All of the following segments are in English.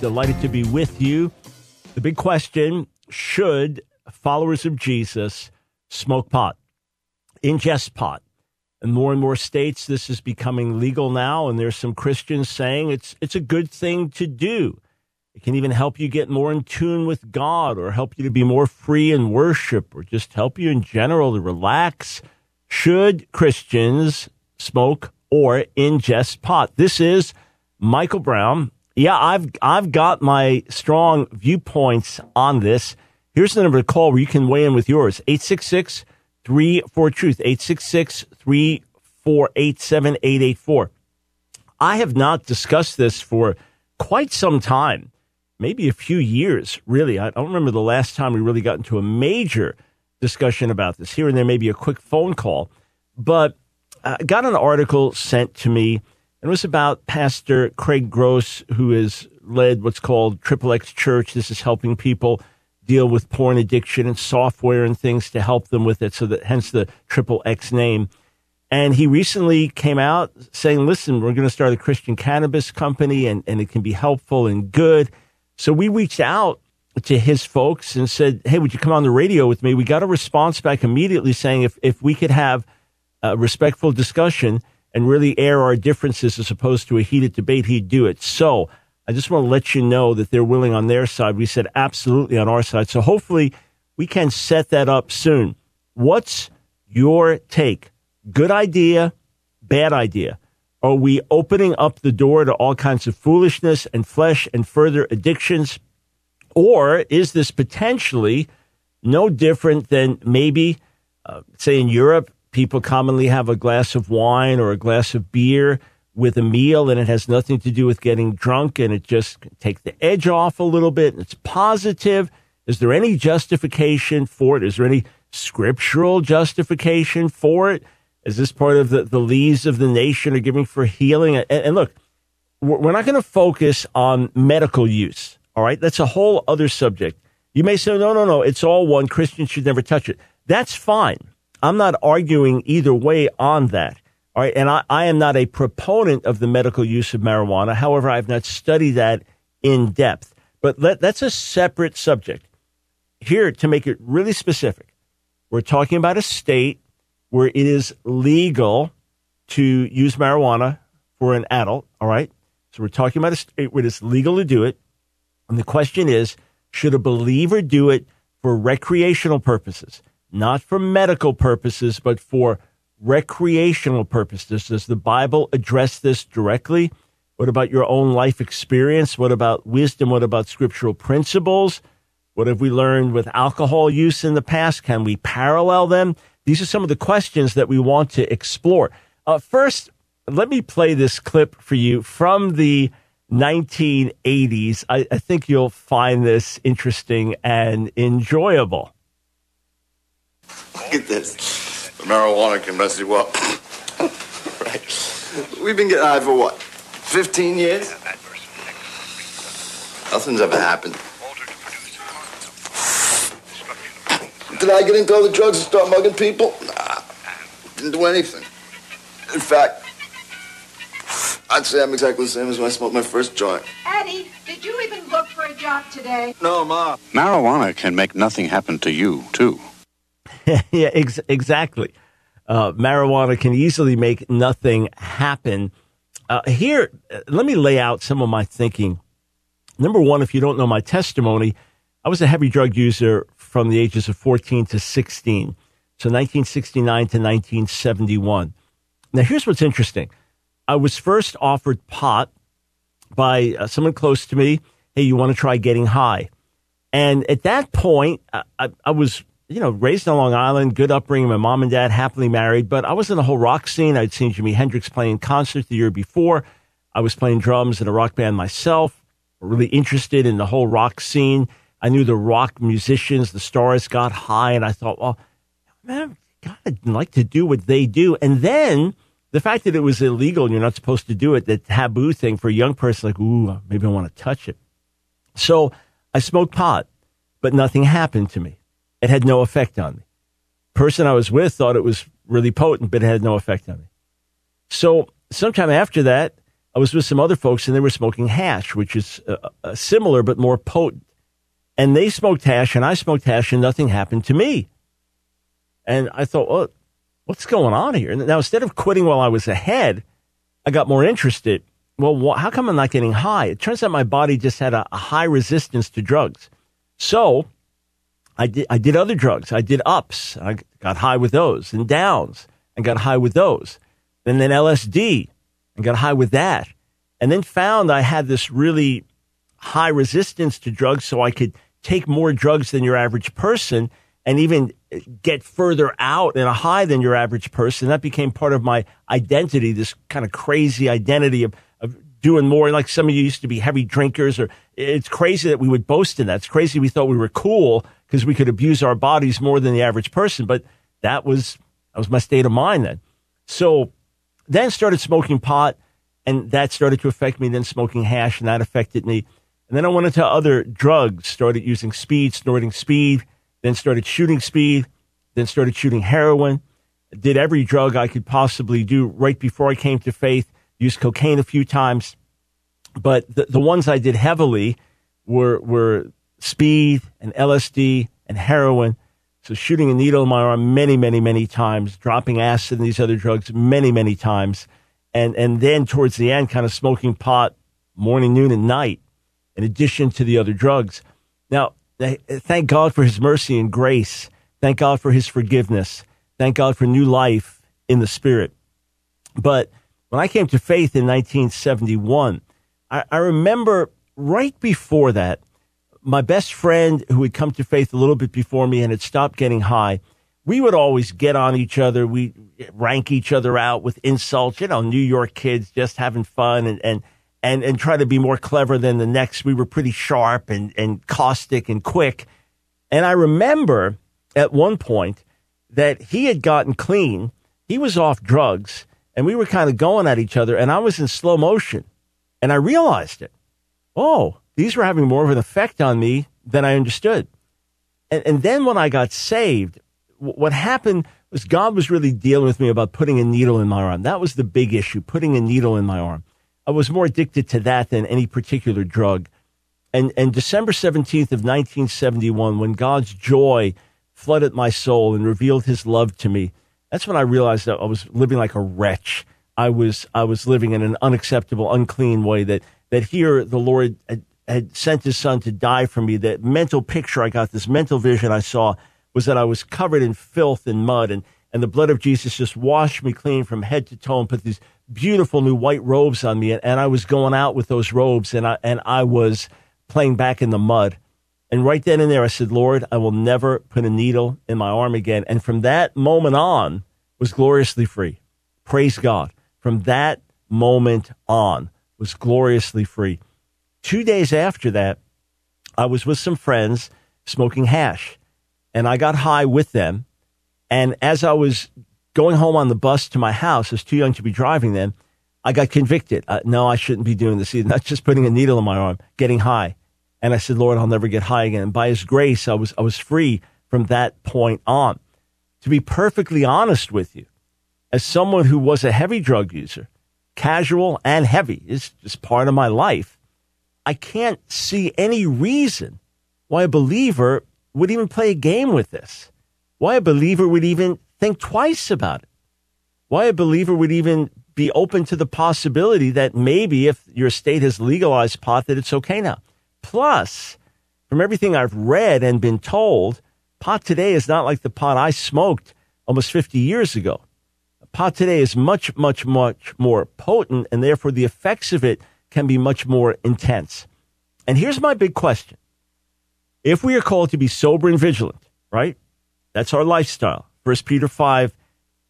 Delighted to be with you. The big question should followers of Jesus smoke pot, ingest pot? In more and more states, this is becoming legal now, and there's some Christians saying it's, it's a good thing to do. It can even help you get more in tune with God or help you to be more free in worship or just help you in general to relax. Should Christians smoke or ingest pot? This is Michael Brown yeah, I've I've got my strong viewpoints on this. Here's the number to call where you can weigh in with yours. 866 34 Truth. 866 348 7884. I have not discussed this for quite some time, maybe a few years, really. I don't remember the last time we really got into a major discussion about this. Here and there, maybe a quick phone call. But I got an article sent to me it was about Pastor Craig Gross, who has led what's called Triple X Church. This is helping people deal with porn addiction and software and things to help them with it. So that hence the Triple X name. And he recently came out saying, listen, we're going to start a Christian cannabis company and, and it can be helpful and good. So we reached out to his folks and said, Hey, would you come on the radio with me? We got a response back immediately saying if, if we could have a respectful discussion and really air our differences as opposed to a heated debate, he'd do it. So I just want to let you know that they're willing on their side. We said absolutely on our side. So hopefully we can set that up soon. What's your take? Good idea, bad idea? Are we opening up the door to all kinds of foolishness and flesh and further addictions? Or is this potentially no different than maybe, uh, say, in Europe, people commonly have a glass of wine or a glass of beer with a meal and it has nothing to do with getting drunk and it just take the edge off a little bit and it's positive. Is there any justification for it? Is there any scriptural justification for it? Is this part of the, the leaves of the nation are giving for healing? And, and look, we're not going to focus on medical use. All right. That's a whole other subject. You may say, no, no, no. It's all one. Christians should never touch it. That's fine. I'm not arguing either way on that. All right. And I, I am not a proponent of the medical use of marijuana. However, I have not studied that in depth. But let, that's a separate subject. Here, to make it really specific, we're talking about a state where it is legal to use marijuana for an adult. All right. So we're talking about a state where it's legal to do it. And the question is should a believer do it for recreational purposes? Not for medical purposes, but for recreational purposes. Does the Bible address this directly? What about your own life experience? What about wisdom? What about scriptural principles? What have we learned with alcohol use in the past? Can we parallel them? These are some of the questions that we want to explore. Uh, first, let me play this clip for you from the 1980s. I, I think you'll find this interesting and enjoyable. Look at this. Marijuana can mess you up. right. We've been getting high for what? 15 years? Nothing's ever happened. Did I get into all the drugs and start mugging people? Nah. Didn't do anything. In fact, I'd say I'm exactly the same as when I smoked my first joint. Eddie, did you even look for a job today? No, Ma. Marijuana can make nothing happen to you, too. yeah, ex- exactly. Uh, marijuana can easily make nothing happen. Uh, here, let me lay out some of my thinking. Number one, if you don't know my testimony, I was a heavy drug user from the ages of 14 to 16. So 1969 to 1971. Now, here's what's interesting. I was first offered pot by uh, someone close to me. Hey, you want to try getting high? And at that point, I, I was you know, raised on Long Island, good upbringing. My mom and dad happily married, but I was in the whole rock scene. I'd seen Jimi Hendrix playing concerts the year before. I was playing drums in a rock band myself. Really interested in the whole rock scene. I knew the rock musicians, the stars got high, and I thought, well, man, God, I'd like to do what they do. And then the fact that it was illegal and you're not supposed to do it, the taboo thing for a young person, like, ooh, maybe I want to touch it. So I smoked pot, but nothing happened to me. It had no effect on me. Person I was with thought it was really potent, but it had no effect on me. So sometime after that, I was with some other folks and they were smoking hash, which is uh, uh, similar but more potent. And they smoked hash and I smoked hash and nothing happened to me. And I thought, well, what's going on here? Now, instead of quitting while I was ahead, I got more interested. Well, wh- how come I'm not getting high? It turns out my body just had a, a high resistance to drugs. So I did, I did other drugs. I did ups. I got high with those and downs and got high with those. And then LSD and got high with that. And then found I had this really high resistance to drugs so I could take more drugs than your average person and even eh, get further out in a high than your average person. That became part of my identity, this kind of crazy identity of, of doing more. Like some of you used to be heavy drinkers, or eh, it's crazy that we would boast in that. It's crazy we thought we were cool because we could abuse our bodies more than the average person. But that was that was my state of mind then. So then started smoking pot, and that started to affect me. Then smoking hash, and that affected me. And then I went into other drugs. Started using speed, snorting speed then started shooting speed, then started shooting heroin, did every drug I could possibly do right before I came to faith, used cocaine a few times. But the, the ones I did heavily were, were speed and LSD and heroin. So shooting a needle in my arm many, many, many times, dropping acid and these other drugs many, many times. And, and then towards the end, kind of smoking pot morning, noon, and night, in addition to the other drugs. Now, Thank God for his mercy and grace. Thank God for his forgiveness. Thank God for new life in the spirit. But when I came to faith in 1971, I, I remember right before that, my best friend who had come to faith a little bit before me and had stopped getting high, we would always get on each other. We rank each other out with insults, you know, New York kids just having fun and, and and, and try to be more clever than the next. We were pretty sharp and, and caustic and quick. And I remember at one point that he had gotten clean. He was off drugs and we were kind of going at each other and I was in slow motion and I realized it. Oh, these were having more of an effect on me than I understood. And, and then when I got saved, what happened was God was really dealing with me about putting a needle in my arm. That was the big issue, putting a needle in my arm. I was more addicted to that than any particular drug. And, and December 17th of 1971, when God's joy flooded my soul and revealed his love to me, that's when I realized that I was living like a wretch. I was, I was living in an unacceptable, unclean way that, that here the Lord had, had sent his son to die for me. That mental picture I got, this mental vision I saw was that I was covered in filth and mud and, and the blood of Jesus just washed me clean from head to toe and put these beautiful new white robes on me, and I was going out with those robes, and I and I was playing back in the mud. And right then and there, I said, Lord, I will never put a needle in my arm again. And from that moment on, was gloriously free. Praise God. From that moment on, was gloriously free. Two days after that, I was with some friends smoking hash, and I got high with them. And as I was going home on the bus to my house, I was too young to be driving then. I got convicted. Uh, no, I shouldn't be doing this either. Not just putting a needle in my arm, getting high. And I said, Lord, I'll never get high again. And by his grace, I was, I was free from that point on. To be perfectly honest with you, as someone who was a heavy drug user, casual and heavy is just part of my life. I can't see any reason why a believer would even play a game with this. Why a believer would even think twice about it. Why a believer would even be open to the possibility that maybe if your state has legalized pot, that it's okay now. Plus, from everything I've read and been told, pot today is not like the pot I smoked almost 50 years ago. Pot today is much, much, much more potent, and therefore the effects of it can be much more intense. And here's my big question. If we are called to be sober and vigilant, right? That's our lifestyle. First Peter 5,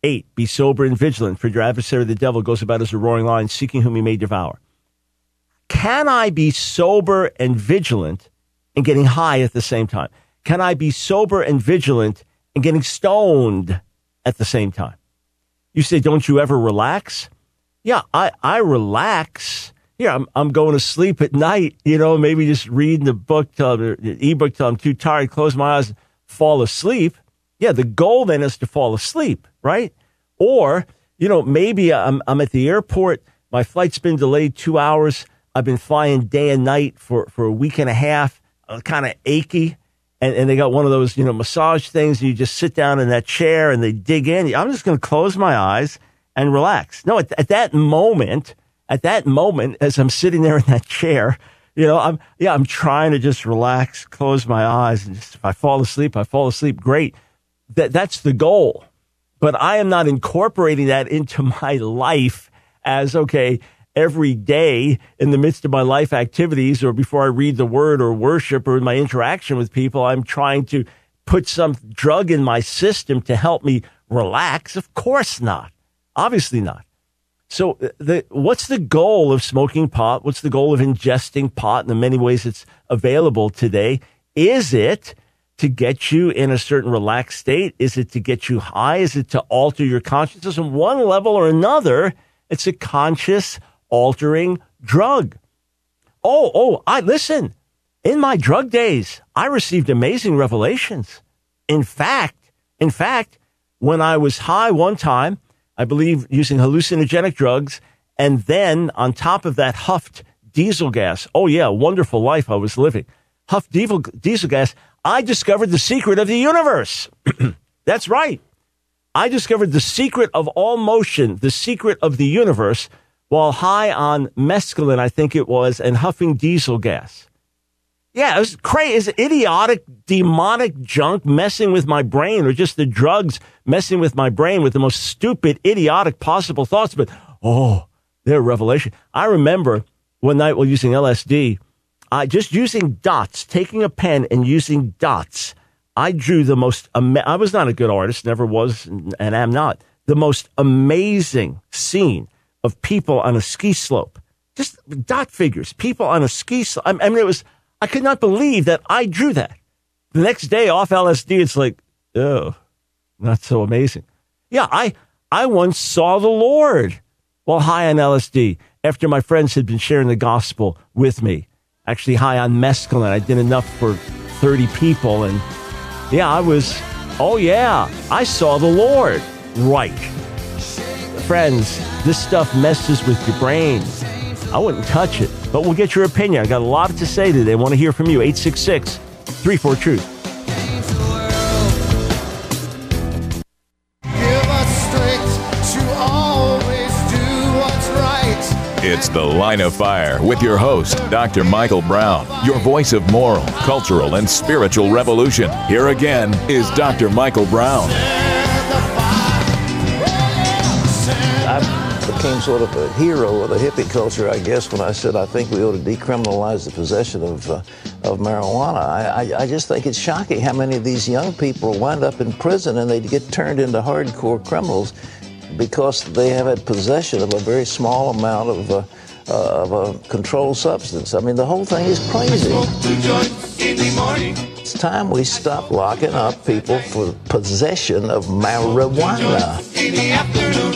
8. Be sober and vigilant, for your adversary, the devil, goes about as a roaring lion, seeking whom he may devour. Can I be sober and vigilant and getting high at the same time? Can I be sober and vigilant and getting stoned at the same time? You say, don't you ever relax? Yeah, I, I relax. Yeah, I'm, I'm going to sleep at night, you know, maybe just reading the book till the ebook till I'm too tired, close my eyes, fall asleep. Yeah, the goal then is to fall asleep, right? Or, you know, maybe I'm, I'm at the airport My flight's been delayed two hours. I've been flying day and night for, for a week and a half, uh, kind of achy. And, and they got one of those, you know, massage things. And you just sit down in that chair and they dig in. I'm just going to close my eyes and relax. No, at, at that moment, at that moment, as I'm sitting there in that chair, you know, I'm, yeah, I'm trying to just relax, close my eyes. And just, if I fall asleep, I fall asleep. Great. That, that's the goal. But I am not incorporating that into my life as, okay, every day in the midst of my life activities or before I read the word or worship or in my interaction with people, I'm trying to put some drug in my system to help me relax. Of course not. Obviously not. So uh, the, what's the goal of smoking pot? What's the goal of ingesting pot in the many ways it's available today? Is it to get you in a certain relaxed state? Is it to get you high? Is it to alter your consciousness on one level or another? It's a conscious altering drug. Oh, oh, I listen. In my drug days, I received amazing revelations. In fact, in fact, when I was high one time, I believe using hallucinogenic drugs, and then on top of that, huffed diesel gas. Oh yeah, wonderful life I was living. Huffed diesel, diesel gas. I discovered the secret of the universe. That's right. I discovered the secret of all motion, the secret of the universe while high on mescaline, I think it was, and huffing diesel gas. Yeah, it was crazy. It's idiotic, demonic junk messing with my brain, or just the drugs messing with my brain with the most stupid, idiotic possible thoughts. But oh, they're revelation. I remember one night while using LSD, I just using dots, taking a pen and using dots. I drew the most. I was not a good artist, never was, and am not. The most amazing scene of people on a ski slope, just dot figures, people on a ski slope. I mean, it was, I could not believe that I drew that. The next day off LSD, it's like, oh, not so amazing. Yeah, I, I once saw the Lord while high on LSD after my friends had been sharing the gospel with me. Actually, high on mescaline. I did enough for 30 people. And yeah, I was, oh, yeah, I saw the Lord. Right friends, this stuff messes with your brain. I wouldn't touch it, but we'll get your opinion. I got a lot to say today. I want to hear from you. 866 34 Truth. It's The Line of Fire with your host, Dr. Michael Brown, your voice of moral, cultural, and spiritual revolution. Here again is Dr. Michael Brown. Became sort of a hero of the hippie culture, I guess, when I said I think we ought to decriminalize the possession of, uh, of marijuana. I, I, I, just think it's shocking how many of these young people wind up in prison and they get turned into hardcore criminals because they have had possession of a very small amount of, uh, uh, of a controlled substance. I mean, the whole thing is crazy. It's time we stop locking up people for possession of marijuana.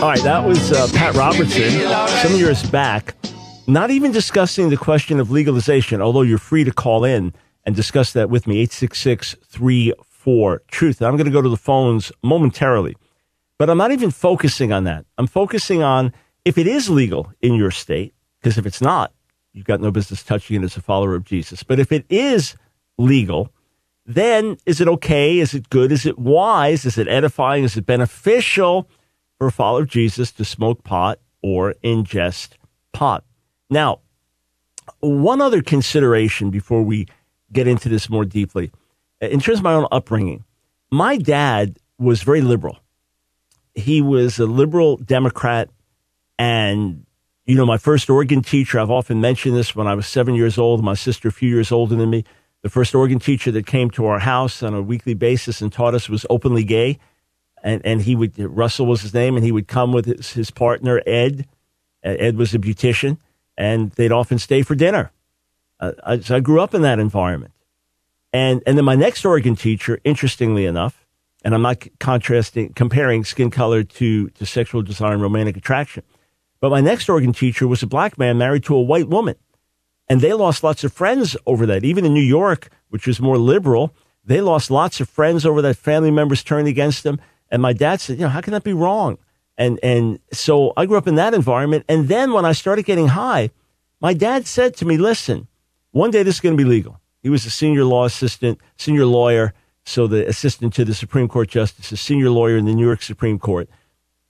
All right, that was uh, Pat Robertson some years back, not even discussing the question of legalization, although you're free to call in and discuss that with me, 866 34 Truth. I'm going to go to the phones momentarily, but I'm not even focusing on that. I'm focusing on if it is legal in your state, because if it's not, you've got no business touching it as a follower of Jesus. But if it is legal, then is it okay? Is it good? Is it wise? Is it edifying? Is it beneficial for a follower of Jesus to smoke pot or ingest pot? Now, one other consideration before we get into this more deeply. Uh, in terms of my own upbringing, my dad was very liberal. He was a liberal Democrat. And, you know, my first organ teacher, I've often mentioned this when I was seven years old, my sister a few years older than me the first organ teacher that came to our house on a weekly basis and taught us was openly gay. And, and he would, Russell was his name, and he would come with his, his partner, Ed. Ed was a beautician, and they'd often stay for dinner. Uh, I, so I grew up in that environment. And, and then my next organ teacher, interestingly enough, and I'm not contrasting, comparing skin color to, to sexual desire and romantic attraction, but my next organ teacher was a black man married to a white woman. And they lost lots of friends over that. Even in New York, which was more liberal, they lost lots of friends over that. Family members turned against them. And my dad said, you know, how can that be wrong? And, and so I grew up in that environment. And then when I started getting high, my dad said to me, listen, one day this is going to be legal. He was a senior law assistant, senior lawyer. So the assistant to the Supreme Court justice, a senior lawyer in the New York Supreme Court.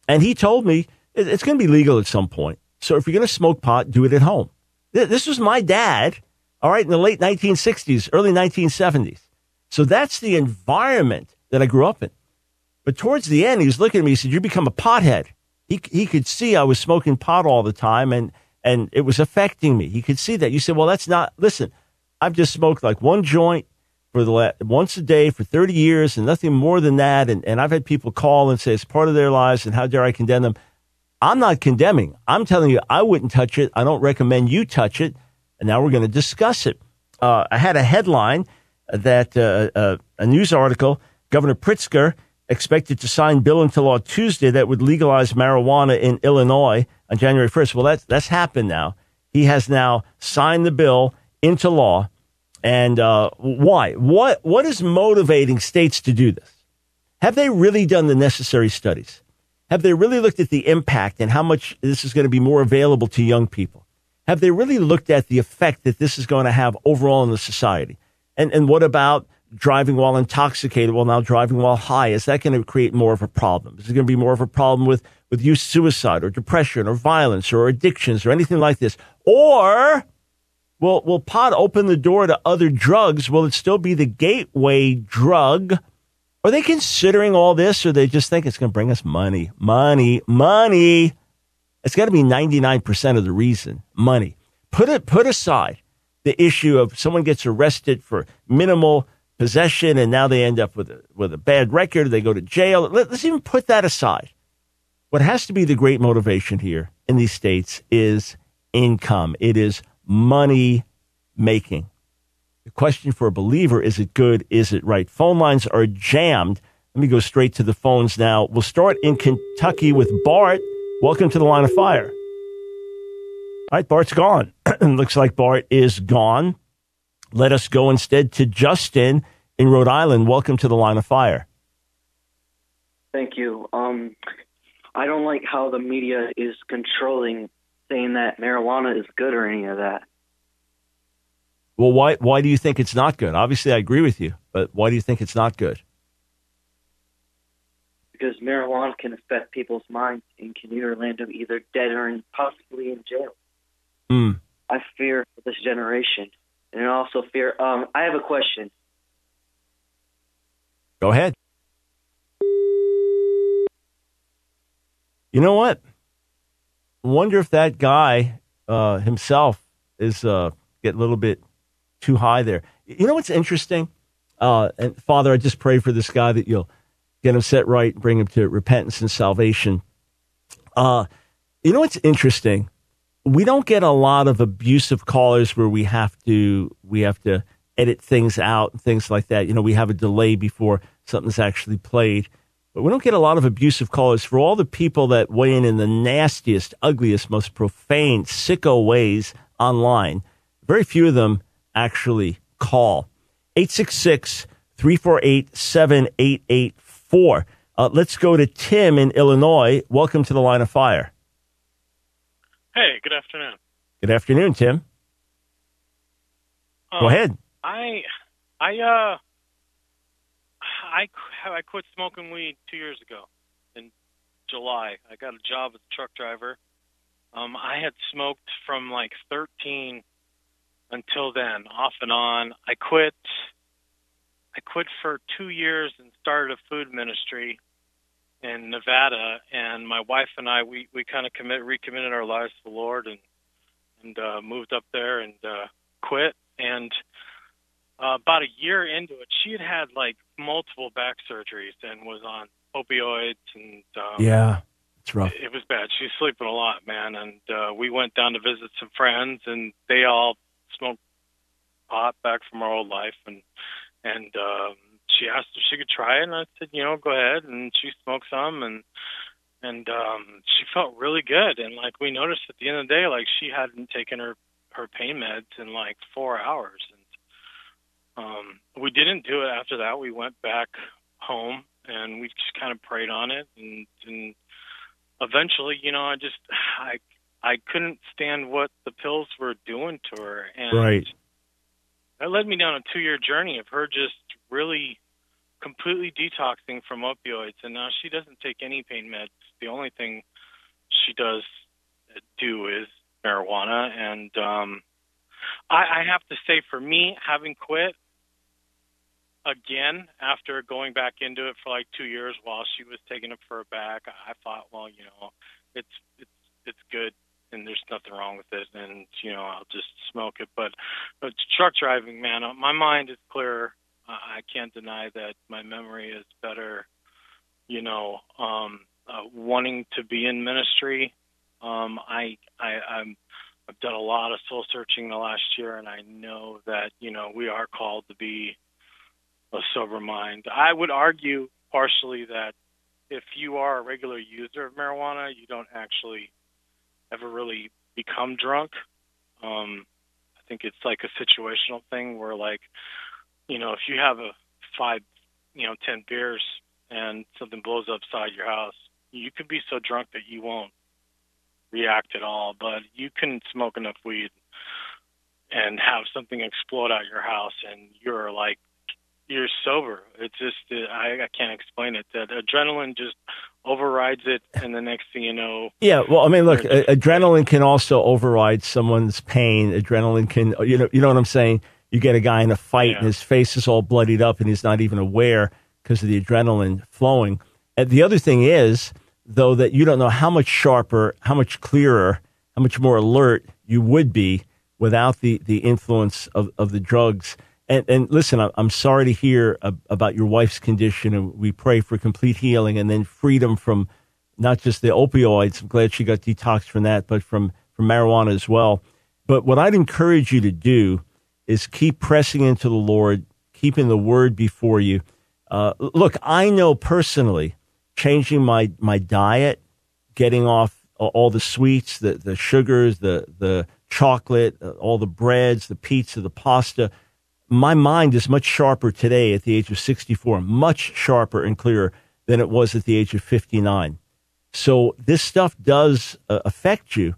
And he told me it's going to be legal at some point. So if you're going to smoke pot, do it at home. This was my dad, all right, in the late 1960s, early 1970s. So that's the environment that I grew up in. But towards the end, he was looking at me. He said, "You become a pothead." He he could see I was smoking pot all the time, and and it was affecting me. He could see that. You said, "Well, that's not." Listen, I've just smoked like one joint for the last, once a day for 30 years, and nothing more than that. And and I've had people call and say it's part of their lives, and how dare I condemn them? I'm not condemning. I'm telling you, I wouldn't touch it. I don't recommend you touch it. And now we're going to discuss it. Uh, I had a headline that uh, uh, a news article, Governor Pritzker expected to sign bill into law Tuesday that would legalize marijuana in Illinois on January 1st. Well, that's, that's happened now. He has now signed the bill into law. And uh, why? What, what is motivating states to do this? Have they really done the necessary studies? Have they really looked at the impact and how much this is going to be more available to young people? Have they really looked at the effect that this is going to have overall in the society? And, and what about driving while intoxicated? Well, now driving while high. Is that going to create more of a problem? Is it going to be more of a problem with, with youth suicide or depression or violence or addictions or anything like this? Or will, will pot open the door to other drugs? Will it still be the gateway drug? Are they considering all this or they just think it's going to bring us money? Money, money. It's got to be 99% of the reason. Money. Put it, put aside the issue of someone gets arrested for minimal possession and now they end up with a, with a bad record. They go to jail. Let, let's even put that aside. What has to be the great motivation here in these states is income. It is money making. The question for a believer is it good? Is it right? Phone lines are jammed. Let me go straight to the phones now. We'll start in Kentucky with Bart. Welcome to the line of fire. All right, Bart's gone. Looks like Bart is gone. Let us go instead to Justin in Rhode Island. Welcome to the line of fire. Thank you. Um, I don't like how the media is controlling saying that marijuana is good or any of that. Well, why why do you think it's not good? Obviously, I agree with you, but why do you think it's not good? Because marijuana can affect people's minds and can either land them either dead or in, possibly in jail. Mm. I fear for this generation, and I also fear. Um, I have a question. Go ahead. You know what? Wonder if that guy uh, himself is uh, get a little bit too high there. You know what's interesting? Uh, and Father, I just pray for this guy that you'll get him set right, bring him to repentance and salvation. Uh, you know what's interesting? We don't get a lot of abusive callers where we have to we have to edit things out and things like that. You know, we have a delay before something's actually played. But we don't get a lot of abusive callers for all the people that weigh in in the nastiest, ugliest, most profane, sicko ways online. Very few of them actually call. 866 348 7884. Uh, let's go to Tim in Illinois. Welcome to the line of fire. Hey, good afternoon. Good afternoon, Tim. Um, go ahead. I, I, uh, I, I quit smoking weed two years ago in July. I got a job as a truck driver. Um, I had smoked from like 13 until then, off and on. I quit. I quit for two years and started a food ministry in Nevada. And my wife and I, we we kind of commit recommitted our lives to the Lord and and uh, moved up there and uh, quit. And uh, about a year into it, she had had like multiple back surgeries and was on opioids and um, yeah, it's rough. It was bad. She's sleeping a lot, man. And uh, we went down to visit some friends, and they all smoked pot back from our old life, and and um, she asked if she could try it, and I said, you know, go ahead, and she smoked some, and and um, she felt really good, and like we noticed at the end of the day, like she hadn't taken her her pain meds in like four hours, and um, we didn't do it after that. We went back home and we just kind of prayed on it, and and eventually, you know, I just I I couldn't stand what the pills were doing to her, and Right. that led me down a two-year journey of her just really completely detoxing from opioids, and now she doesn't take any pain meds. The only thing she does do is marijuana, and um, I, I have to say, for me, having quit again after going back into it for like two years while she was taking it for her back, I thought, well, you know, it's it's it's good and there's nothing wrong with it, and you know, I'll just smoke it. But but truck driving, man, uh, my mind is clearer. I can't deny that my memory is better. You know, um, uh, wanting to be in ministry. Um, I I I'm I've done a lot of soul searching the last year, and I know that you know we are called to be a sober mind. I would argue partially that if you are a regular user of marijuana, you don't actually ever really become drunk. Um, I think it's like a situational thing where, like, you know, if you have a five, you know, ten beers and something blows upside your house, you could be so drunk that you won't react at all. But you can smoke enough weed and have something explode out your house, and you're like you're sober. It's just uh, I, I can't explain it. That adrenaline just overrides it, and the next thing you know, Yeah, well, I mean, look, adrenaline can also override someone's pain. Adrenaline can, you know, you know what I'm saying. You get a guy in a fight, and his face is all bloodied up, and he's not even aware because of the adrenaline flowing. And the other thing is, though, that you don't know how much sharper, how much clearer, how much more alert you would be without the the influence of of the drugs. And, and listen, I'm sorry to hear about your wife's condition, and we pray for complete healing and then freedom from not just the opioids. I'm glad she got detoxed from that, but from, from marijuana as well. But what I'd encourage you to do is keep pressing into the Lord, keeping the word before you. Uh, look, I know personally changing my, my diet, getting off all the sweets, the, the sugars, the, the chocolate, uh, all the breads, the pizza, the pasta. My mind is much sharper today at the age of 64, much sharper and clearer than it was at the age of 59. So this stuff does uh, affect you.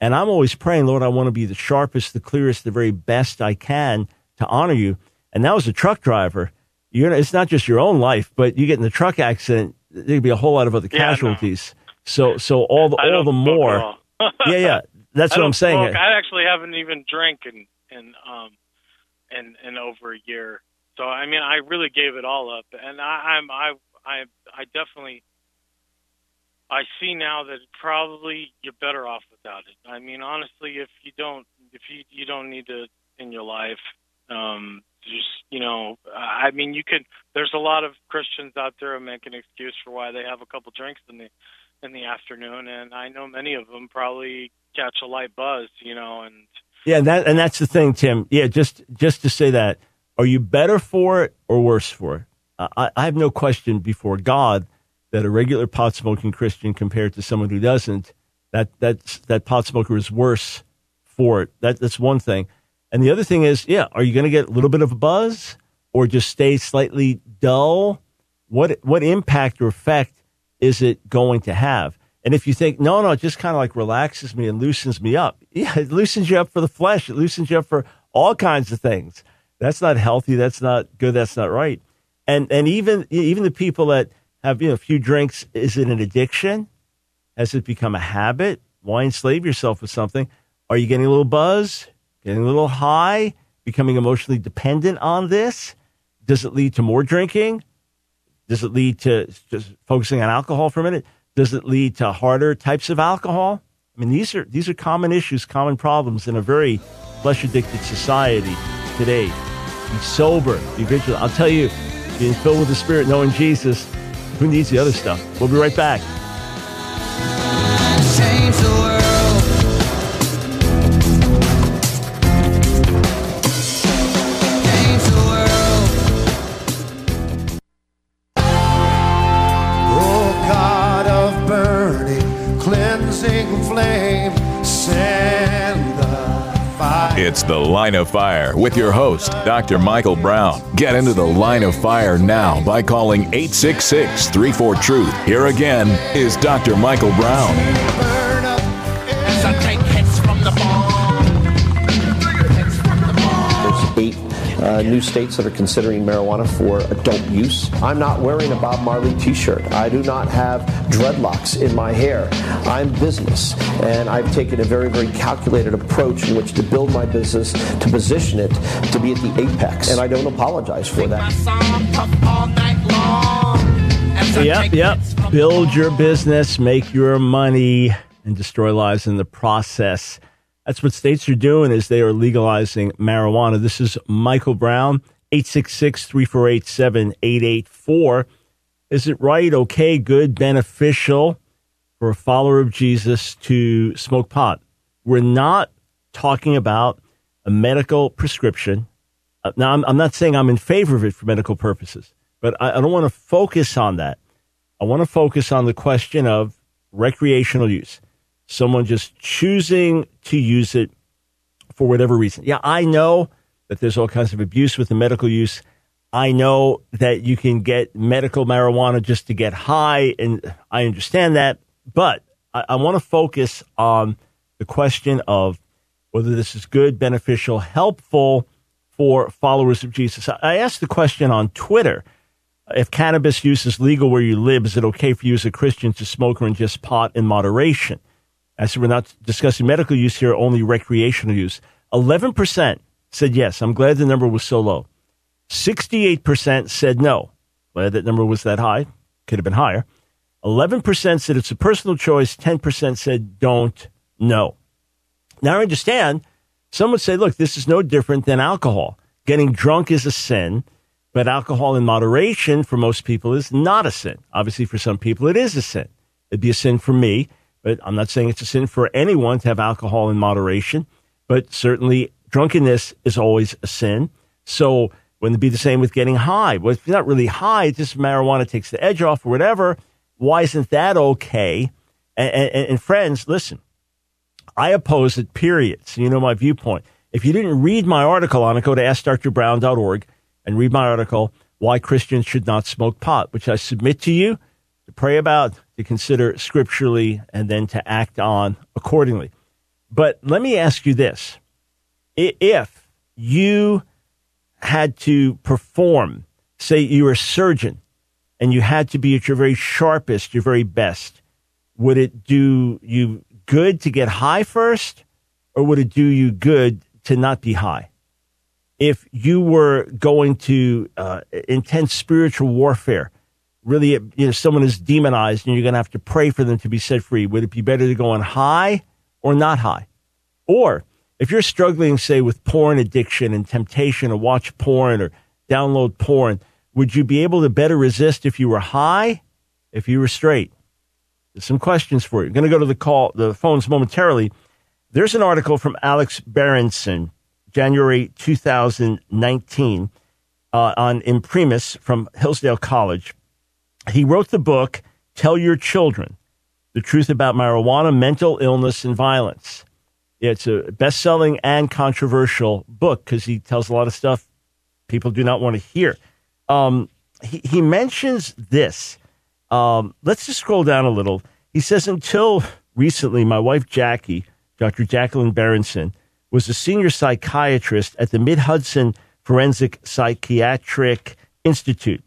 And I'm always praying, Lord, I want to be the sharpest, the clearest, the very best I can to honor you. And now as a truck driver, you're, it's not just your own life, but you get in the truck accident, there could be a whole lot of other Yeah, no. casualties. So, so all the, all the more. yeah, yeah. That's what I'm saying. Smoke. I actually haven't even drank in in um in in over a year. So I mean, I really gave it all up, and I, I'm I I I definitely I see now that probably you're better off without it. I mean, honestly, if you don't if you you don't need it in your life, um, just you know, I mean, you could. There's a lot of Christians out there who make an excuse for why they have a couple drinks in the in the afternoon, and I know many of them probably catch a light buzz, you know, and Yeah, that and that's the thing, Tim. Yeah, just just to say that, are you better for it or worse for it? I, I have no question before God that a regular pot smoking Christian compared to someone who doesn't, that that's that pot smoker is worse for it. That that's one thing. And the other thing is, yeah, are you going to get a little bit of a buzz or just stay slightly dull? What what impact or effect is it going to have? And if you think, no, no, it just kind of like relaxes me and loosens me up. Yeah, it loosens you up for the flesh. It loosens you up for all kinds of things. That's not healthy. That's not good. That's not right. And and even even the people that have you know a few drinks, is it an addiction? Has it become a habit? Why enslave yourself with something? Are you getting a little buzz? Getting a little high? Becoming emotionally dependent on this? Does it lead to more drinking? Does it lead to just focusing on alcohol for a minute? Does it lead to harder types of alcohol? I mean, these are these are common issues, common problems in a very flesh addicted society today. Be sober, be vigilant. I'll tell you, being filled with the Spirit, knowing Jesus, who needs the other stuff? We'll be right back. It's The Line of Fire with your host, Dr. Michael Brown. Get into the line of fire now by calling 866 34 Truth. Here again is Dr. Michael Brown. Uh, new states that are considering marijuana for adult use. I'm not wearing a Bob Marley t-shirt. I do not have dreadlocks in my hair. I'm business, and I've taken a very, very calculated approach in which to build my business, to position it to be at the apex, and I don't apologize for that. Yep, yep. Build your business, make your money, and destroy lives in the process. That's what states are doing is they are legalizing marijuana. This is Michael Brown, 866-348-7884. Is it right, okay, good, beneficial for a follower of Jesus to smoke pot? We're not talking about a medical prescription. Uh, now, I'm, I'm not saying I'm in favor of it for medical purposes, but I, I don't want to focus on that. I want to focus on the question of recreational use. Someone just choosing to use it for whatever reason. Yeah, I know that there's all kinds of abuse with the medical use. I know that you can get medical marijuana just to get high, and I understand that. But I, I want to focus on the question of whether this is good, beneficial, helpful for followers of Jesus. I- asked the question on Twitter if cannabis use is legal where you live, is it okay for you as a Christian to smoke or ingest pot in moderation? I said, we're not discussing medical use here, only recreational use. 11% said yes. I'm glad the number was so low. 68% said no. Glad that number was that high. Could have been higher. 11% said it's a personal choice. 10% said don't know. Now I understand some would say, look, this is no different than alcohol. Getting drunk is a sin, but alcohol in moderation for most people is not a sin. Obviously, for some people, it is a sin. It'd be a sin for me, but I'm not saying it's a sin for anyone to have alcohol in moderation. But certainly, drunkenness is always a sin. So, wouldn't it be the same with getting high? Well, if you're not really high, it's just marijuana takes the edge off or whatever. Why isn't that okay? And, and, and friends, listen, I oppose it, period. So you know my viewpoint. If you didn't read my article on it, go to askdrbrown.org and read my article, Why Christians Should Not Smoke Pot, which I submit to you to pray about, to consider scripturally, and then to act on accordingly. But let me ask you this. If you had to perform, say you were a surgeon, and you had to be at your very sharpest, your very best, would it do you good to get high first, or would it do you good to not be high? If you were going to uh, intense spiritual warfare, really, you know, someone is demonized and you're going to have to pray for them to be set free, would it be better to go on high or not high? Or if you're struggling, say, with porn addiction and temptation to watch porn or download porn, would you be able to better resist if you were high, if you were straight? There's some questions for you. I'm going to go to the call, the phones momentarily. There's an article from Alex Berenson, January 2019, uh, on Imprimis from Hillsdale College. He wrote the book, Tell Your Children The Truth About Marijuana, Mental Illness, and Violence. It's a best selling and controversial book because he tells a lot of stuff people do not want to hear. Um, he, he mentions this. Um, let's just scroll down a little. He says, until recently, my wife Jackie, Dr. Jacqueline Berenson, was a senior psychiatrist at the Mid Hudson Forensic Psychiatric Institute.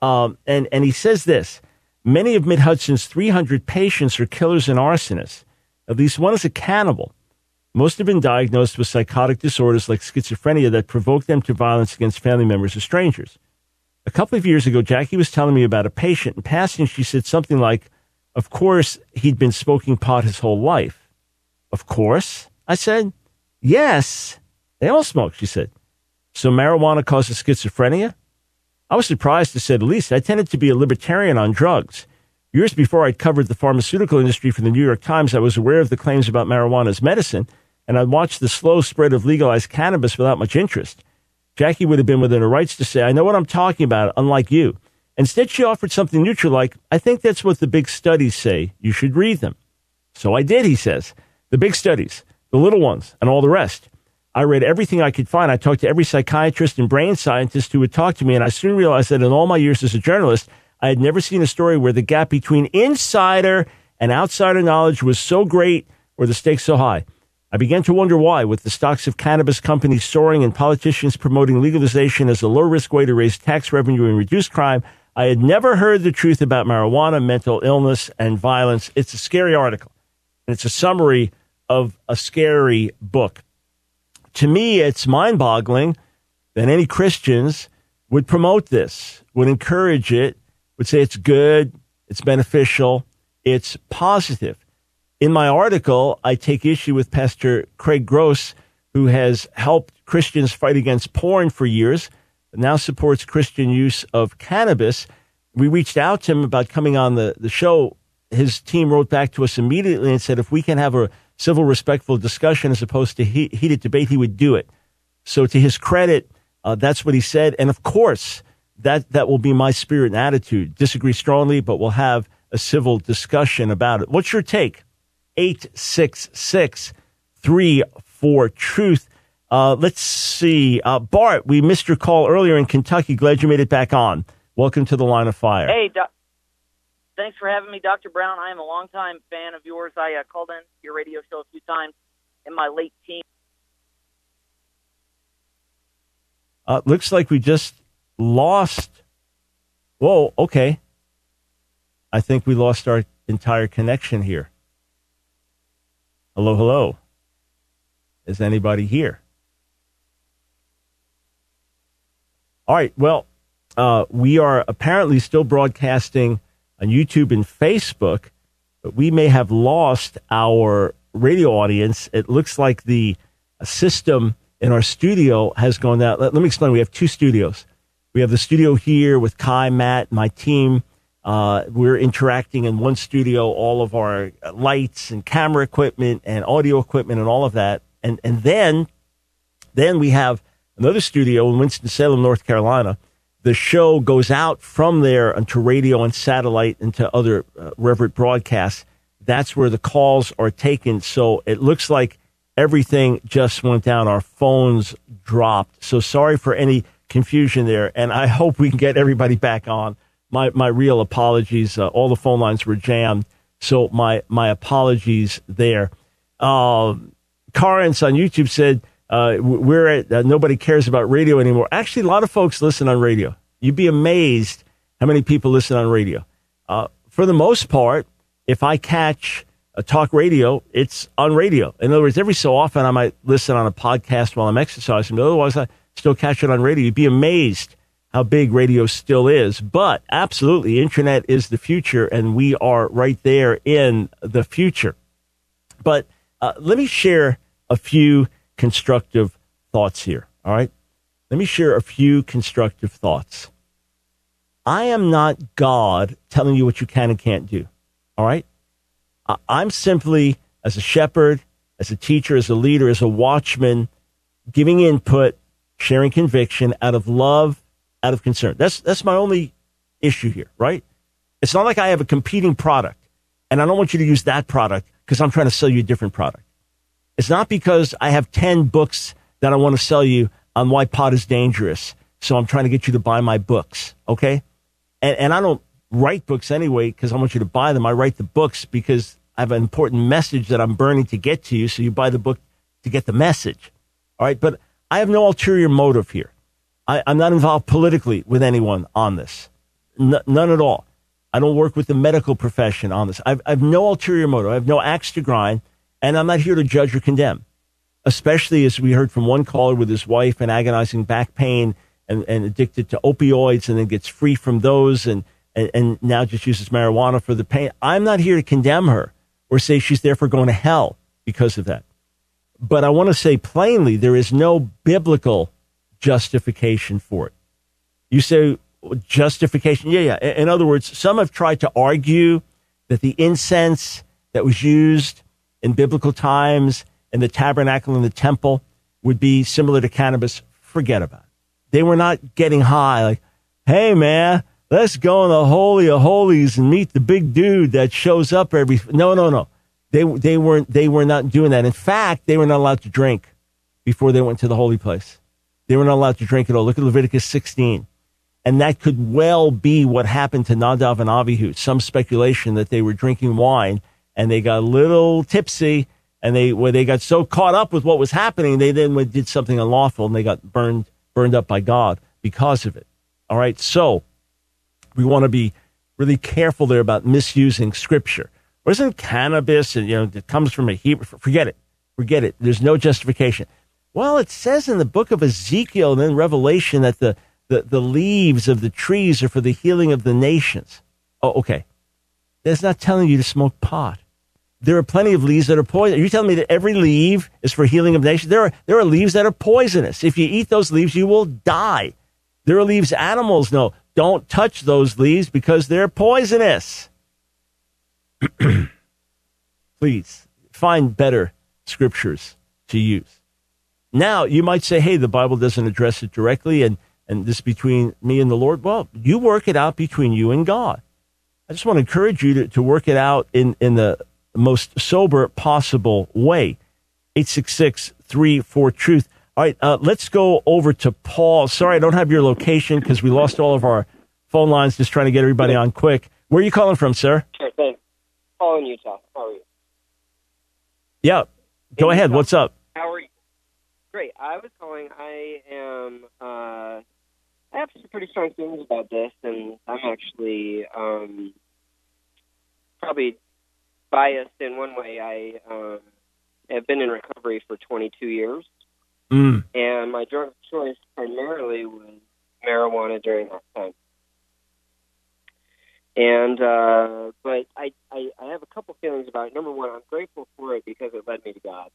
Um, and, and he says this many of Mid Hudson's 300 patients are killers and arsonists. At least one is a cannibal. Most have been diagnosed with psychotic disorders like schizophrenia that provoke them to violence against family members or strangers. A couple of years ago, Jackie was telling me about a patient. In passing, she said something like, Of course, he'd been smoking pot his whole life. Of course? I said, Yes. They all smoke, she said. So marijuana causes schizophrenia? I was surprised to say the least. I tended to be a libertarian on drugs. Years before I'd covered the pharmaceutical industry for the New York Times, I was aware of the claims about marijuana as medicine, and I'd watched the slow spread of legalized cannabis without much interest. Jackie would have been within her rights to say, I know what I'm talking about, unlike you. Instead, she offered something neutral like, I think that's what the big studies say. You should read them. So I did, he says. The big studies, the little ones, and all the rest. I read everything I could find. I talked to every psychiatrist and brain scientist who would talk to me, and I soon realized that in all my years as a journalist, I had never seen a story where the gap between insider and outsider knowledge was so great or the stakes so high. I began to wonder why, with the stocks of cannabis companies soaring and politicians promoting legalization as a low risk way to raise tax revenue and reduce crime, I had never heard the truth about marijuana, mental illness, and violence. It's a scary article, and it's a summary of a scary book. To me, it's mind boggling that any Christians would promote this, would encourage it, would say it's good, it's beneficial, it's positive. In my article, I take issue with Pastor Craig Gross, who has helped Christians fight against porn for years, but now supports Christian use of cannabis. We reached out to him about coming on the, the show. His team wrote back to us immediately and said if we can have a civil, respectful discussion as opposed to he- heated debate, he would do it. So, to his credit, uh, that's what he said. And of course, that, that will be my spirit and attitude. Disagree strongly, but we'll have a civil discussion about it. What's your take? 866 34 Truth. Uh, let's see. Uh, Bart, we missed your call earlier in Kentucky. Glad you made it back on. Welcome to the line of fire. Hey, thanks for having me, Dr. Brown. I am a longtime fan of yours. I uh, called in your radio show a few times in my late teens. Uh, looks like we just lost. Whoa, okay. I think we lost our entire connection here. Hello, hello. Is anybody here? All right. Well, uh, we are apparently still broadcasting on YouTube and Facebook, we may have lost our radio audience. It looks like the system in our studio has gone down. Let, let me explain. We have two studios. We have the studio here with Kai, Matt, my team. Uh, we're interacting in one studio, all of our lights and camera equipment and audio equipment and all of that. And, and then, then we have another studio in Winston-Salem, North Carolina. The show goes out from there onto radio and satellite into other uh, broadcasts. That's where the calls are taken. So it looks like everything just went down. Our phones dropped. So sorry for any confusion there. And I hope we can get everybody back on. My, my real apologies. Uh, all the phone lines were jammed. So my, my apologies there. Carnes on YouTube said, uh, we're at, uh, nobody cares about radio anymore. Actually, a lot of folks listen on radio. You'd be amazed how many people listen on radio. Uh, for the most part, if I catch a talk radio, it's on radio. In other words, every so often I might listen on a podcast while I'm exercising, but otherwise I still catch it on radio. You'd be amazed how big radio still is. But absolutely, internet is the future, and we are right there in the future. But uh, let me share a few constructive thoughts here. All right. Let me share a few constructive thoughts. I am not God telling you what you can and can't do. All right. I'm simply, as a shepherd, as a teacher, as a leader, as a watchman, giving input, sharing conviction out of love, out of concern. That's, that's my only issue here, right? It's not like I have a competing product and I don't want you to use that product because I'm trying to sell you a different product. It's not because I have 10 books that I want to sell you on why pot is dangerous. So I'm trying to get you to buy my books. Okay. And, and I don't write books anyway because I want you to buy them. I write the books because I have an important message that I'm burning to get to you. So you buy the book to get the message. All right. But I have no ulterior motive here. I, am not involved politically with anyone on this. N- none at all. I don't work with the medical profession on this. I've, I have no ulterior motive. I have no axe to grind. And I'm not here to judge or condemn, especially as we heard from one caller with his wife and agonizing back pain and, and addicted to opioids and then gets free from those and, and, and now just uses marijuana for the pain. I'm not here to condemn her or say she's therefore going to hell because of that. But I want to say plainly, there is no biblical justification for it. You say justification? Yeah, yeah. In other words, some have tried to argue that the incense that was used in biblical times in the tabernacle and the temple would be similar to cannabis. Forget about it. They were not getting high like, hey man, let's go in the holy of holies and meet the big dude that shows up every. No, no, no. They they weren't. They were not doing that. In fact, they were not allowed to drink before they went to the holy place. They were not allowed to drink at all. Look at Leviticus 16. And that could well be what happened to Nadav and Avihu. Some speculation that they were drinking wine and they got a little tipsy and they where they got so caught up with what was happening, they then did something unlawful and they got burned burned up by God because of it. All right, so we want to be really careful there about misusing Scripture. Or isn't cannabis and you know it comes from a Hebrew? Forget it, forget it. There's no justification. Well, it says in the book of Ezekiel and then Revelation that the the, the leaves of the trees are for the healing of the nations. Oh, okay. That's not telling you to smoke pot there are plenty of leaves that are poison. Are you telling me that every leaf is for healing of nations? There are, there are leaves that are poisonous. If you eat those leaves, you will die. There are leaves animals know. Don't touch those leaves because they're poisonous. Please find better scriptures to use. Now, you might say, hey, the Bible doesn't address it directly, and, and this between me and the Lord. Well, you work it out between you and God. I just want to encourage you to, to work it out in, in the most sober possible way. 866 34 Truth. All right, uh, let's go over to Paul. Sorry, I don't have your location because we lost all of our phone lines just trying to get everybody on quick. Where are you calling from, sir? Sure thing. Paul in Utah. How are you? Yeah, go In ahead. Utah. What's up? How are you? Great. I was calling. I am. Uh, I have some pretty strong feelings about this, and I'm actually um, probably biased in one way. I um, have been in recovery for 22 years, Mm. and my drug of choice primarily was marijuana during that time. And uh, but I, I I have a couple feelings about it. Number one, I'm grateful for it because it led me to God,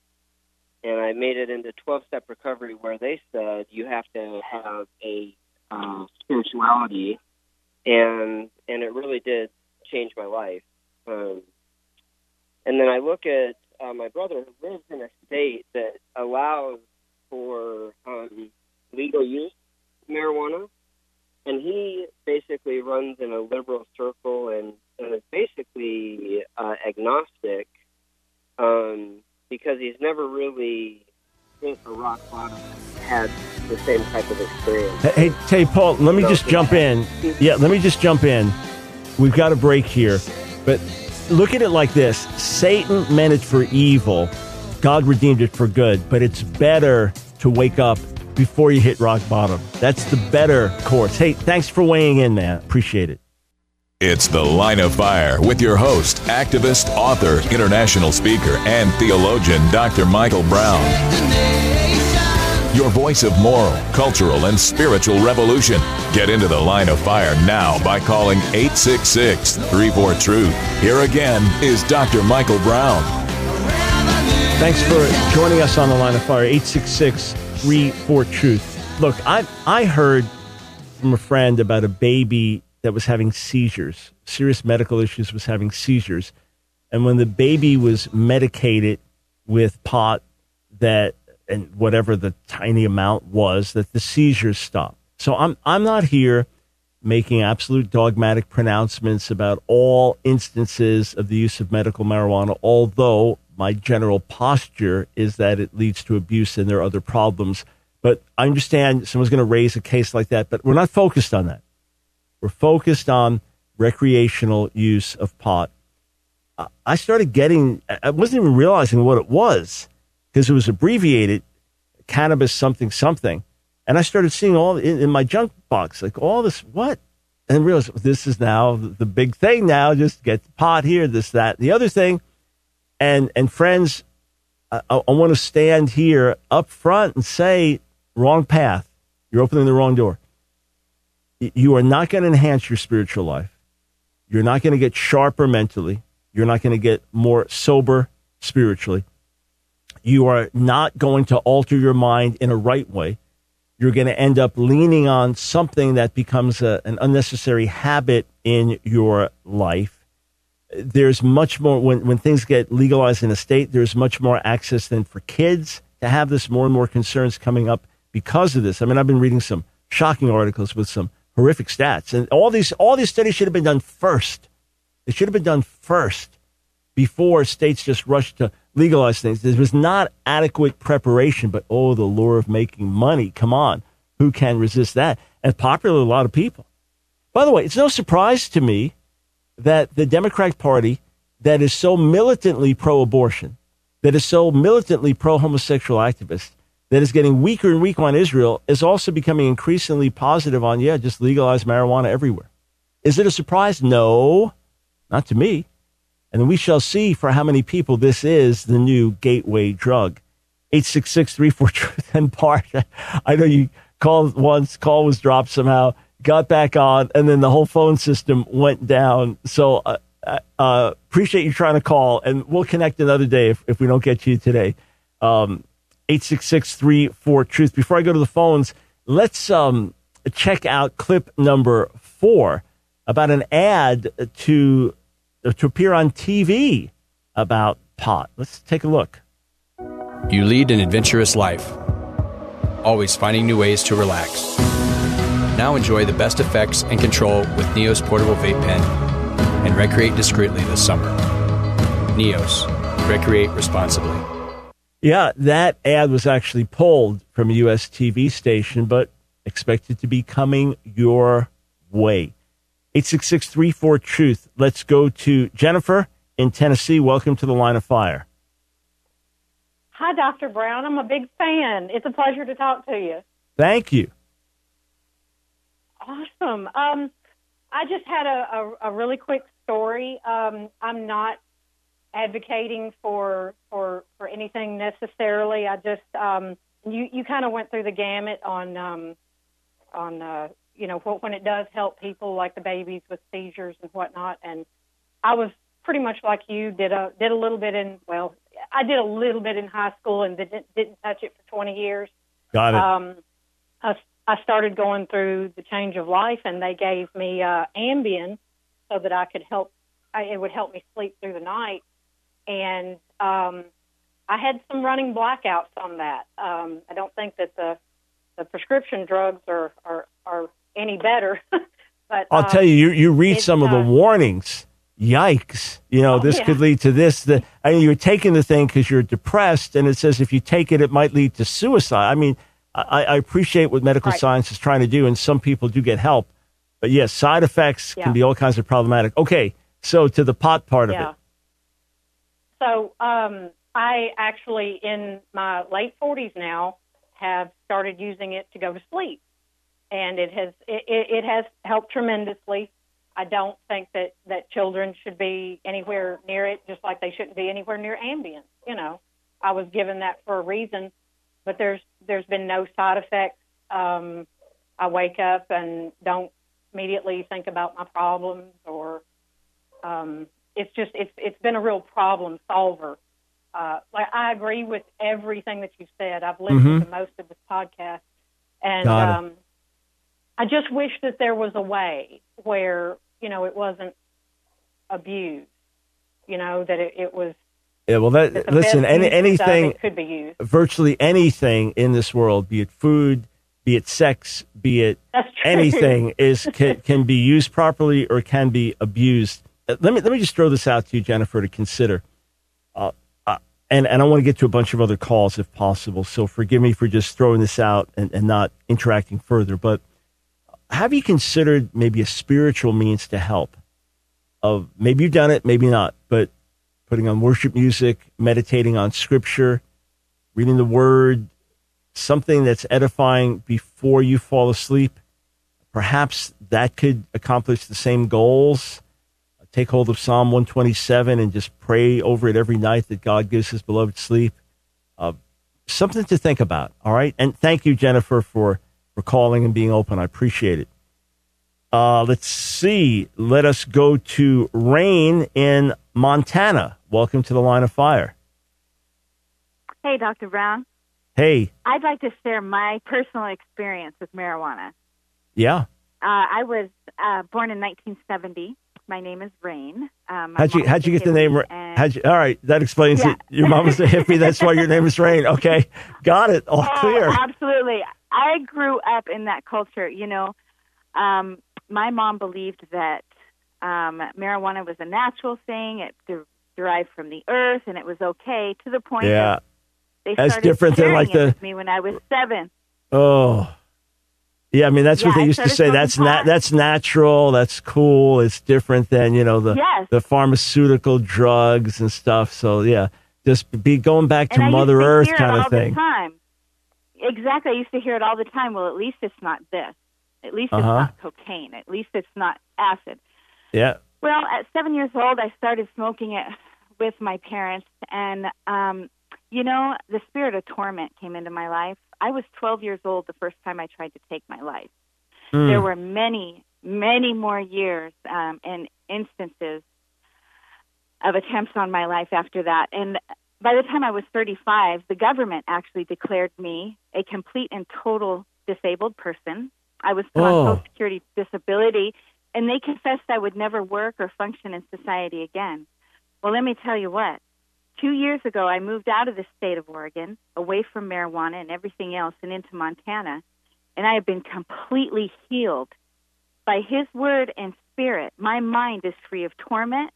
and I made it into 12 step recovery where they said you have to have a uh, spirituality, and and it really did change my life. Um, and then I look at uh, my brother who lives in a state that allows for um, legal use marijuana, and he basically runs in a liberal circle and, and is basically uh, agnostic um, because he's never really hit a rock bottom, had the same type of experience. Hey, hey, Paul, let me just jump in. Yeah, let me just jump in. We've got a break here, but look at it like this Satan meant it for evil, God redeemed it for good, but it's better to wake up before you hit rock bottom. That's the better course. Hey, thanks for weighing in, man. Appreciate it. It's The Line of Fire with your host, activist, author, international speaker, and theologian, Dr. Michael Brown. Your voice of moral, cultural, and spiritual revolution. Get into The Line of Fire now by calling 866 34 Truth. Here again is Dr. Michael Brown. Thanks for joining us on the line of fire. 866 34 Truth. Look, I, I heard from a friend about a baby that was having seizures, serious medical issues, was having seizures. And when the baby was medicated with pot, that and whatever the tiny amount was, that the seizures stopped. So I'm I'm not here making absolute dogmatic pronouncements about all instances of the use of medical marijuana, although my general posture is that it leads to abuse and there are other problems. But I understand someone's going to raise a case like that, but we're not focused on that. We're focused on recreational use of pot. I- I started getting, I wasn't even realizing what it was because it was abbreviated cannabis something something. And I started seeing all in, in my junk box, like all this, what? And realized this is now the big thing now. Just get the pot here, this, that, the other thing. And, and friends, I, I want to stand here up front and say, wrong path. You're opening the wrong door. You are not going to enhance your spiritual life. You're not going to get sharper mentally. You're not going to get more sober spiritually. You are not going to alter your mind in a right way. You're going to end up leaning on something that becomes a, an unnecessary habit in your life. There's much more, when, when things get legalized in a state, there's much more access than for kids to have this, more and more concerns coming up because of this. I mean, I've been reading some shocking articles with some horrific stats, and all these, all these studies should have been done first. They should have been done first before states just rush to legalize things. There was not adequate preparation, but oh, the lure of making money. Come on. Who can resist that? And popular with a lot of people. By the way, it's no surprise to me that the Democratic Party that is so militantly pro abortion, that is so militantly pro homosexual activist, that is getting weaker and weaker on Israel, is also becoming increasingly positive on, yeah, just legalize marijuana everywhere. Is it a surprise? No, not to me. And we shall see for how many people this is the new gateway drug. 866 Truth and Bart. I know you called once, call was dropped somehow, got back on, and then the whole phone system went down. So uh, uh, appreciate you trying to call, and we'll connect another day if, if we don't get you today. Um, 866 Truth. Before I go to the phones, let's um, check out clip number four about an ad to to appear on TV about pot. Let's take a look. You lead an adventurous life, always finding new ways to relax. Now enjoy the best effects and control with Neos portable vape pen and recreate discreetly this summer. Neos, recreate responsibly. Yeah, that ad was actually pulled from a U.S. TV station, but expected to be coming your way. 866 Truth. Let's go to Jennifer in Tennessee. Welcome to the line of fire. Hi, Dr. Brown. I'm a big fan. It's a pleasure to talk to you. Thank you. Awesome. Um, I just had a, a, a really quick story. Um, I'm not advocating for for for anything necessarily. I just um, you you kind of went through the gamut on um, on uh, you know what when it does help people like the babies with seizures and whatnot. And I was pretty much like you did a did a little bit in well I did a little bit in high school and didn't didn't touch it for 20 years. Got it. Um, I, I started going through the change of life, and they gave me uh, Ambien so that I could help. I, it would help me sleep through the night, and um, I had some running blackouts on that. Um, I don't think that the the prescription drugs are are, are any better, but I'll um, tell you, you, you read some of the uh, warnings. Yikes. You know, Oh, this yeah. could lead to this. The, I mean, you're taking the thing because you're depressed, and it says if you take it, it might lead to suicide. I mean, I, I appreciate what medical Right. science is trying to do, and some people do get help. But yes, side effects Yeah. can be all kinds of problematic. Okay, so to the pot part of yeah. it. So um, I actually, in my late 40s now, have started using it to go to sleep, and it has it, it, has helped tremendously. I don't think that that children should be anywhere near it, just like they shouldn't be anywhere near Ambien. You know, I was given that for a reason, but there's there's been no side effects. Um, I wake up and don't immediately think about my problems or um, it's just it's it's been a real problem solver. Uh, like I agree with everything that you said. I've listened Mhm. to most of this podcast, and um, I just wish that there was a way where you know it wasn't abused. You know that it, it was. Yeah, well, that, listen, any, anything, could be used. virtually anything in this world, be it food, be it sex, be it anything, is can, can be used properly or can be abused. Uh, Let me let me just throw this out to you, Jennifer, to consider. Uh, uh, and and I want to get to a bunch of other calls if possible. So forgive me for just throwing this out and, and not interacting further. But have you considered maybe a spiritual means to help? Of maybe you've done it, maybe not, but putting on worship music, meditating on scripture, reading the word, something that's edifying before you fall asleep. Perhaps that could accomplish the same goals. Take hold of Psalm 127 and just pray over it every night that God gives his beloved sleep. Uh, something to think about. All right. And thank you, Jennifer, for, for calling and being open. I appreciate it. Uh, let's see. Let us go to Rain in Montana. Welcome to the line of fire. Hey, Dr. Brown. Hey, I'd like to share my personal experience with marijuana. yeah. Uh, I was uh, born in 1970. My name is Rain. Um, How'd you how'd you get the name? and- How'd you, all right, that explains Yeah. it. Your mom was a hippie. That's why your name is Rain. Okay, got it. All clear. absolutely. I grew up in that culture. You know, um, my mom believed that um, marijuana was a natural thing. It, there, derived from the earth and it was okay to the point Yeah. that they That's started different than, like, the- me when I was seven. Oh. Yeah, I mean that's what they I used to say. That's not that's natural. That's cool. It's different than you know the Yes. the pharmaceutical drugs and stuff. So yeah, just be going back to and Mother to Earth kind of thing. Time. Exactly. I used to hear it all the time. Well, at least it's not this. At least it's Uh-huh. not cocaine. At least it's not acid. Yeah. Well, at seven years old, I started smoking it with my parents, and um, you know, the spirit of torment came into my life. I was 12 years old the first time I tried to take my life. Mm. There were many, many more years um, and instances of attempts on my life after that. And by the time I was 35, the government actually declared me a complete and total disabled person. I was Oh. on Social Security disability, and they confessed I would never work or function in society again. Well, let me tell you what. Two years ago, I moved out of the state of Oregon, away from marijuana and everything else, and into Montana, and I have been completely healed by His word and spirit. My mind is free of torment.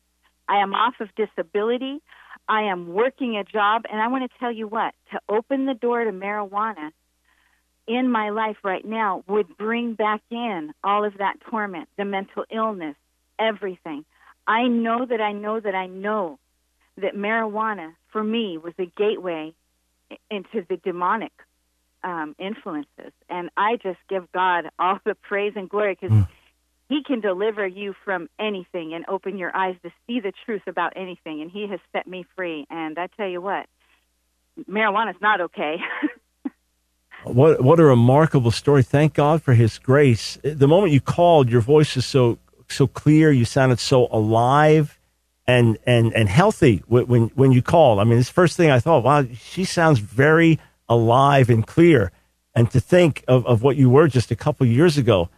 I am off of disability. I am working a job, and I want to tell you what to open the door to marijuana in my life right now would bring back in all of that torment, the mental illness, everything. I know that I know that I know that marijuana for me was a gateway into the demonic um, influences, and I just give God all the praise and glory because He can deliver you from anything and open your eyes to see the truth about anything, and He has set me free. And I tell you what, marijuana's not okay. What what a remarkable story! Thank God for His grace. The moment you called, your voice is so so clear. You sounded so alive and and and healthy when when, when you called. I mean, this first thing I thought, wow, she sounds very alive and clear. And to think of, of what you were just a couple years ago,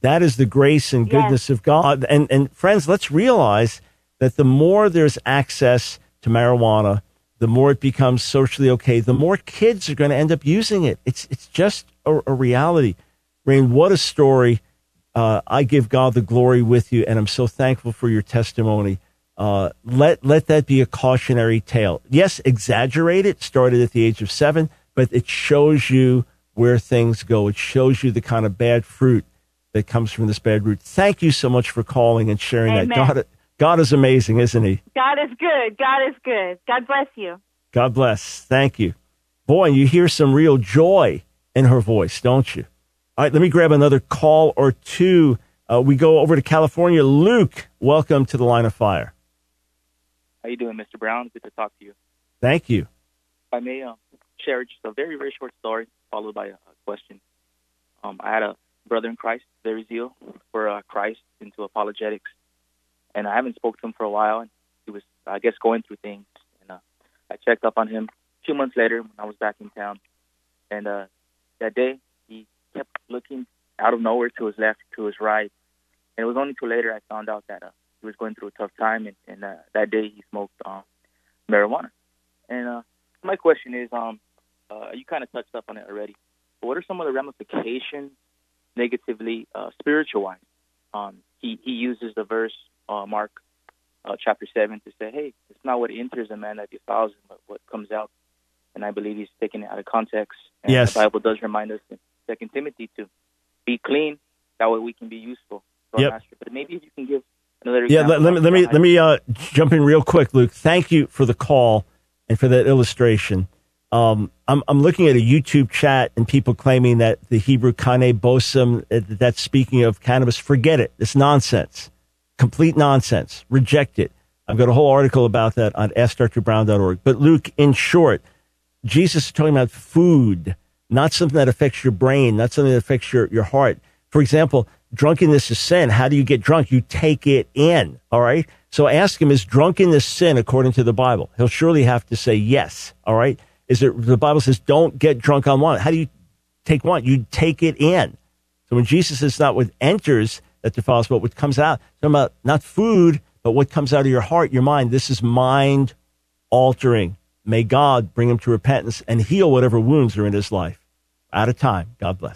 that is the grace and goodness of God. And and friends, let's realize that the more there's access to marijuana, the more it becomes socially okay, the more kids are going to end up using it. It's it's just a, a reality. Rain, what a story. Uh, I give God the glory with you, and I'm so thankful for your testimony. Uh, let let that be a cautionary tale. Yes, exaggerate it. Started at the age of seven, but it shows you where things go. It shows you the kind of bad fruit that comes from this bad root. Thank you so much for calling and sharing that. God, God is amazing, isn't He? God is good. God is good. God bless you. God bless. Thank you. Boy, you hear some real joy in her voice, don't you? All right, let me grab another call or two. Uh, we go over to California. Luke, welcome to the line of fire. How you doing, Mr. Brown? Good to talk to you. Thank you. If I may um, share just a very, very short story followed by a, a question. Um, I had a brother in Christ, very zeal for uh, Christ into apologetics, and I haven't spoken to him for a while. And he was, I guess, going through things. And uh, I checked up on him a few months later when I was back in town, and uh, that day he kept looking out of nowhere to his left, to his right, and it was only too later I found out that uh, he was going through a tough time, and, and uh, that day he smoked um, marijuana. And uh, my question is, um, uh, you kind of touched up on it already. But what are some of the ramifications, negatively, uh, spiritual wise? Um, he he uses the verse uh, Mark uh, chapter seven to say, "Hey, it's not what enters a man that defiles him, but what comes out." And I believe he's taking it out of context. And Yes. the Bible does remind us in Second Timothy to be clean. That way we can be useful to our Yep. master. But maybe if you can give another Yeah, example. let, let me let me let me uh, jump in real quick, Luke. Thank you for the call and for that illustration. Um, I'm I'm looking at a YouTube chat and people claiming that the Hebrew kaneh bosem uh, that's speaking of cannabis. Forget it. It's nonsense. Complete nonsense. Reject it. I've got a whole article about that on AskDrBrown.org. But Luke, in short, Jesus is talking about food, not something that affects your brain, not something that affects your, your heart. For example, drunkenness is sin. How do you get drunk? You take it in. All right. So ask him, is drunkenness sin according to the Bible? He'll surely have to say yes. All right. Is it, the Bible says don't get drunk on wine. How do you take wine? You take it in. So when Jesus says not what enters that defiles, but what comes out, talking about not food, but what comes out of your heart, your mind. This is mind altering. May God bring him to repentance and heal whatever wounds are in his life. Out of time. God bless.